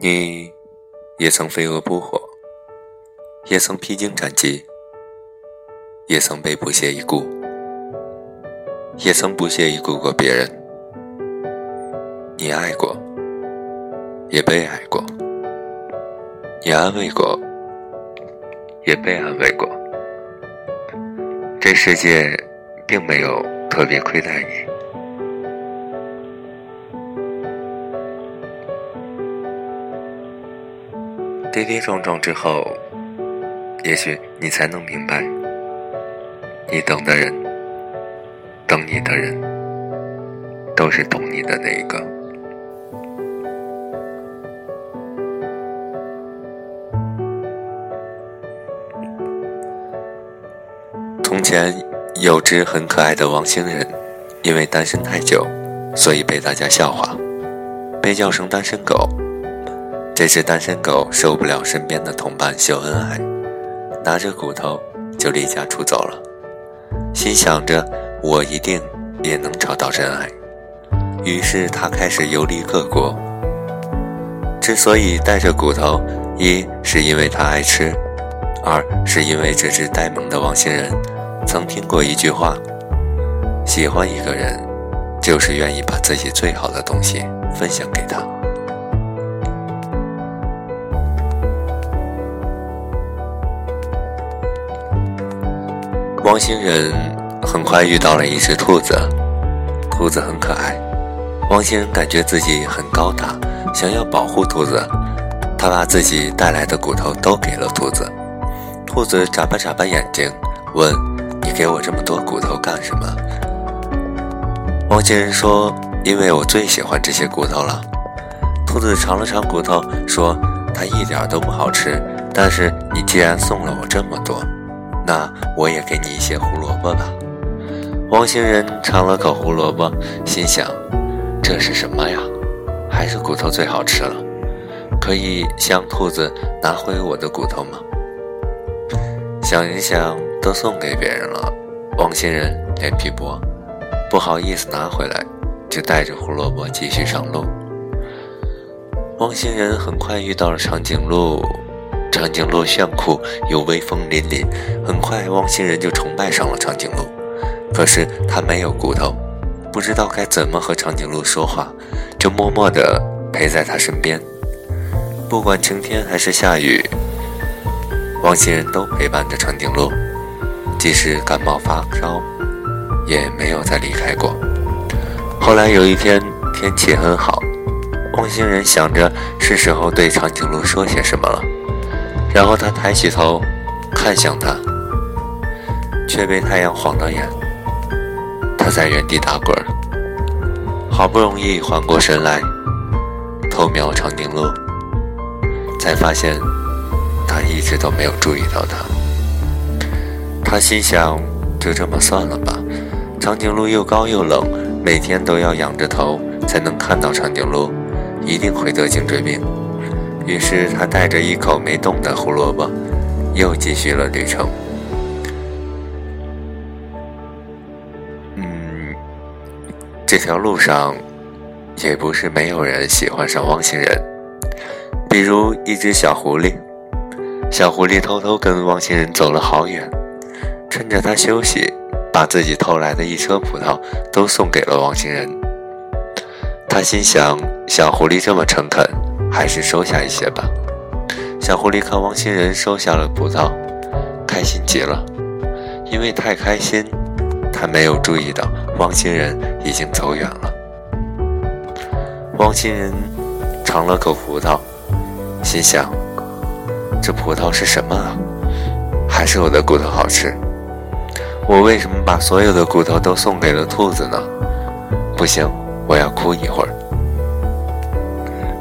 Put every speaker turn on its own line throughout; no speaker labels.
你也曾飞蛾扑火，也曾披荆斩棘，也曾被不屑一顾，也曾不屑一顾过别人。你爱过，也被爱过；你安慰过，也被安慰过。这世界并没有特别亏待你。跌跌撞撞之后，也许你才能明白，你等的人，等你的人，都是懂你的那一个。从前有只很可爱的王星人，因为单身太久，所以被大家笑话，被叫成单身狗。这只单身狗受不了身边的同伴秀恩爱，拿着骨头就离家出走了，心想着我一定也能找到真爱。于是他开始游历各国。之所以带着骨头，一是因为他爱吃，二是因为这只呆萌的王星人曾听过一句话：喜欢一个人，就是愿意把自己最好的东西分享给他。汪星人很快遇到了一只兔子，兔子很可爱。汪星人感觉自己很高大，想要保护兔子，他把自己带来的骨头都给了兔子。兔子眨巴眨巴眼睛，问：“你给我这么多骨头干什么？”汪星人说：“因为我最喜欢这些骨头了。”兔子尝了尝骨头，说：“它一点都不好吃，但是你既然送了我这么多。”那我也给你一些胡萝卜吧。汪星人尝了口胡萝卜，心想：这是什么呀？还是骨头最好吃了。可以向兔子拿回我的骨头吗？想一想，都送给别人了。汪星人脸皮薄，不好意思拿回来，就带着胡萝卜继续上路。汪星人很快遇到了长颈鹿。长颈鹿炫酷又威风凛凛，很快汪星人就崇拜上了长颈鹿。可是他没有骨头，不知道该怎么和长颈鹿说话，就默默地陪在他身边。不管晴天还是下雨，汪星人都陪伴着长颈鹿，即使感冒发烧，也没有再离开过。后来有一天天气很好，汪星人想着是时候对长颈鹿说些什么了。然后他抬起头，看向他，却被太阳晃到眼。他在原地打滚，好不容易缓过神来，偷瞄长颈鹿，才发现他一直都没有注意到他。他心想：就这么算了吧。长颈鹿又高又冷，每天都要仰着头才能看到长颈鹿，一定会得颈椎病。于是他带着一口没动的胡萝卜，又继续了旅程。嗯，这条路上也不是没有人喜欢上汪星人，比如一只小狐狸。小狐狸偷偷跟汪星人走了好远，趁着他休息，把自己偷来的一车葡萄都送给了汪星人。他心想：小狐狸这么诚恳。还是收下一些吧。小狐狸看汪星人收下了葡萄，开心极了。因为太开心，他没有注意到汪星人已经走远了。汪星人尝了口葡萄，心想：这葡萄是什么啊？还是我的骨头好吃？我为什么把所有的骨头都送给了兔子呢？不行，我要哭一会儿。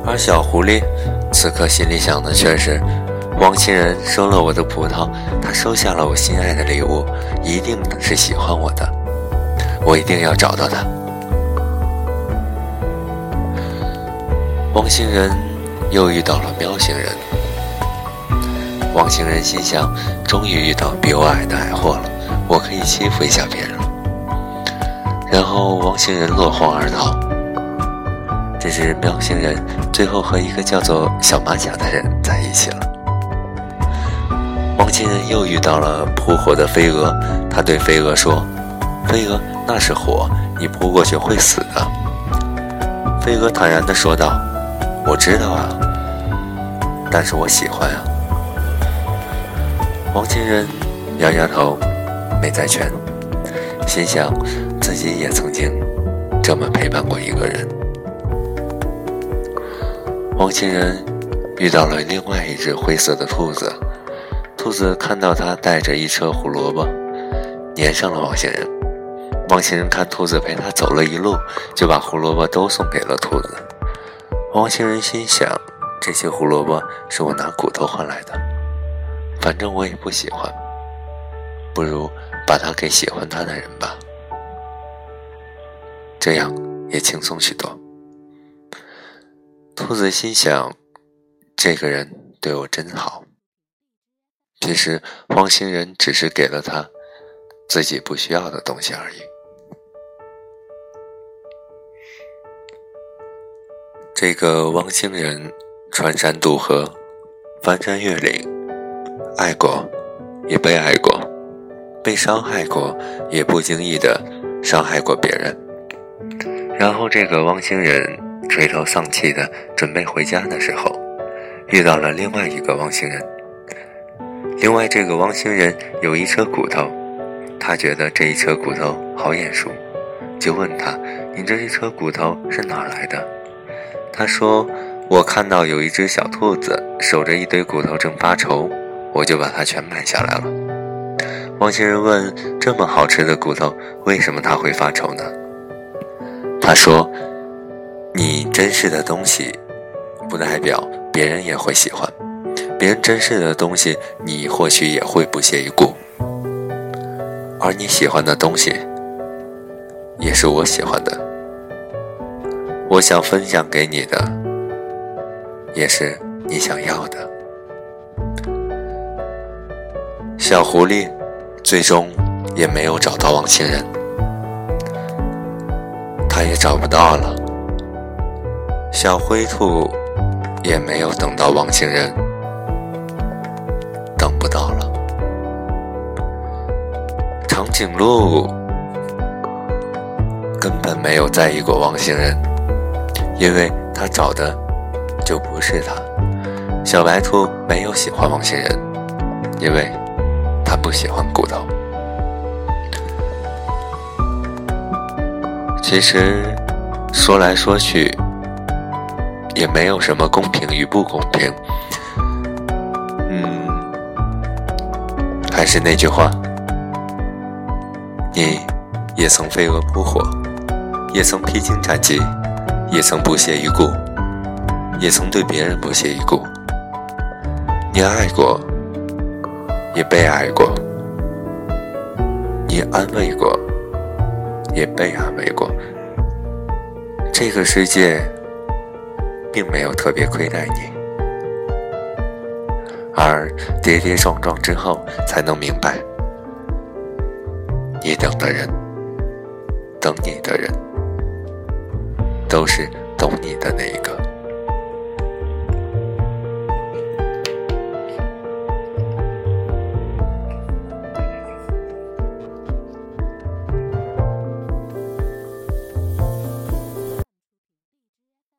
而小狐狸此刻心里想的却是：汪星人收了我的葡萄，他收下了我心爱的礼物，一定是喜欢我的，我一定要找到他。汪星人又遇到了喵星人，汪星人心想：终于遇到比我矮的矮货了，我可以欺负一下别人了。然后汪星人落荒而逃。这是，喵星人最后和一个叫做小马甲的人在一起了。汪星人又遇到了扑火的飞蛾，他对飞蛾说：“飞蛾，那是火，你扑过去会死的。”飞蛾坦然地说道：“我知道啊，但是我喜欢啊。”汪星人摇摇头，没再劝，心想自己也曾经这么陪伴过一个人。汪星人遇到了另外一只灰色的兔子，兔子看到他带着一车胡萝卜，粘上了汪星人。汪星人看兔子陪他走了一路，就把胡萝卜都送给了兔子。汪星人心想：这些胡萝卜是我拿骨头换来的。反正我也不喜欢，不如把它给喜欢它的人吧，这样也轻松许多。兔子心想：这个人对我真好。其实汪星人只是给了他自己不需要的东西而已。这个汪星人穿山渡河，翻山越岭。爱过，也被爱过，被伤害过，也不经意的伤害过别人。然后，这个汪星人垂头丧气的准备回家的时候，遇到了另外一个汪星人。另外，这个汪星人有一车骨头，他觉得这一车骨头好眼熟，就问他：“你这一车骨头是哪来的？”他说：“我看到有一只小兔子守着一堆骨头，正发愁。”我就把它全买下来了。汪星人问：“这么好吃的骨头，为什么他会发愁呢？”他说：“你珍视的东西，不代表别人也会喜欢；别人珍视的东西，你或许也会不屑一顾。而你喜欢的东西，也是我喜欢的。我想分享给你的，也是你想要的。”小狐狸最终也没有找到汪星人，他也找不到了。小灰兔也没有等到汪星人，等不到了。长颈鹿根本没有在意过汪星人，因为他找的就不是他。小白兔没有喜欢汪星人，因为。他不喜欢骨头。其实说来说去，也没有什么公平与不公平。嗯，还是那句话，你也曾飞蛾扑火，也曾披荆斩棘，也曾不屑一顾，也曾对别人不屑一顾。你爱过。也被爱过，你安慰过，也被安慰过。这个世界并没有特别亏待你，而跌跌撞撞之后，才能明白，你等的人，等你的人，都是懂你的那一个。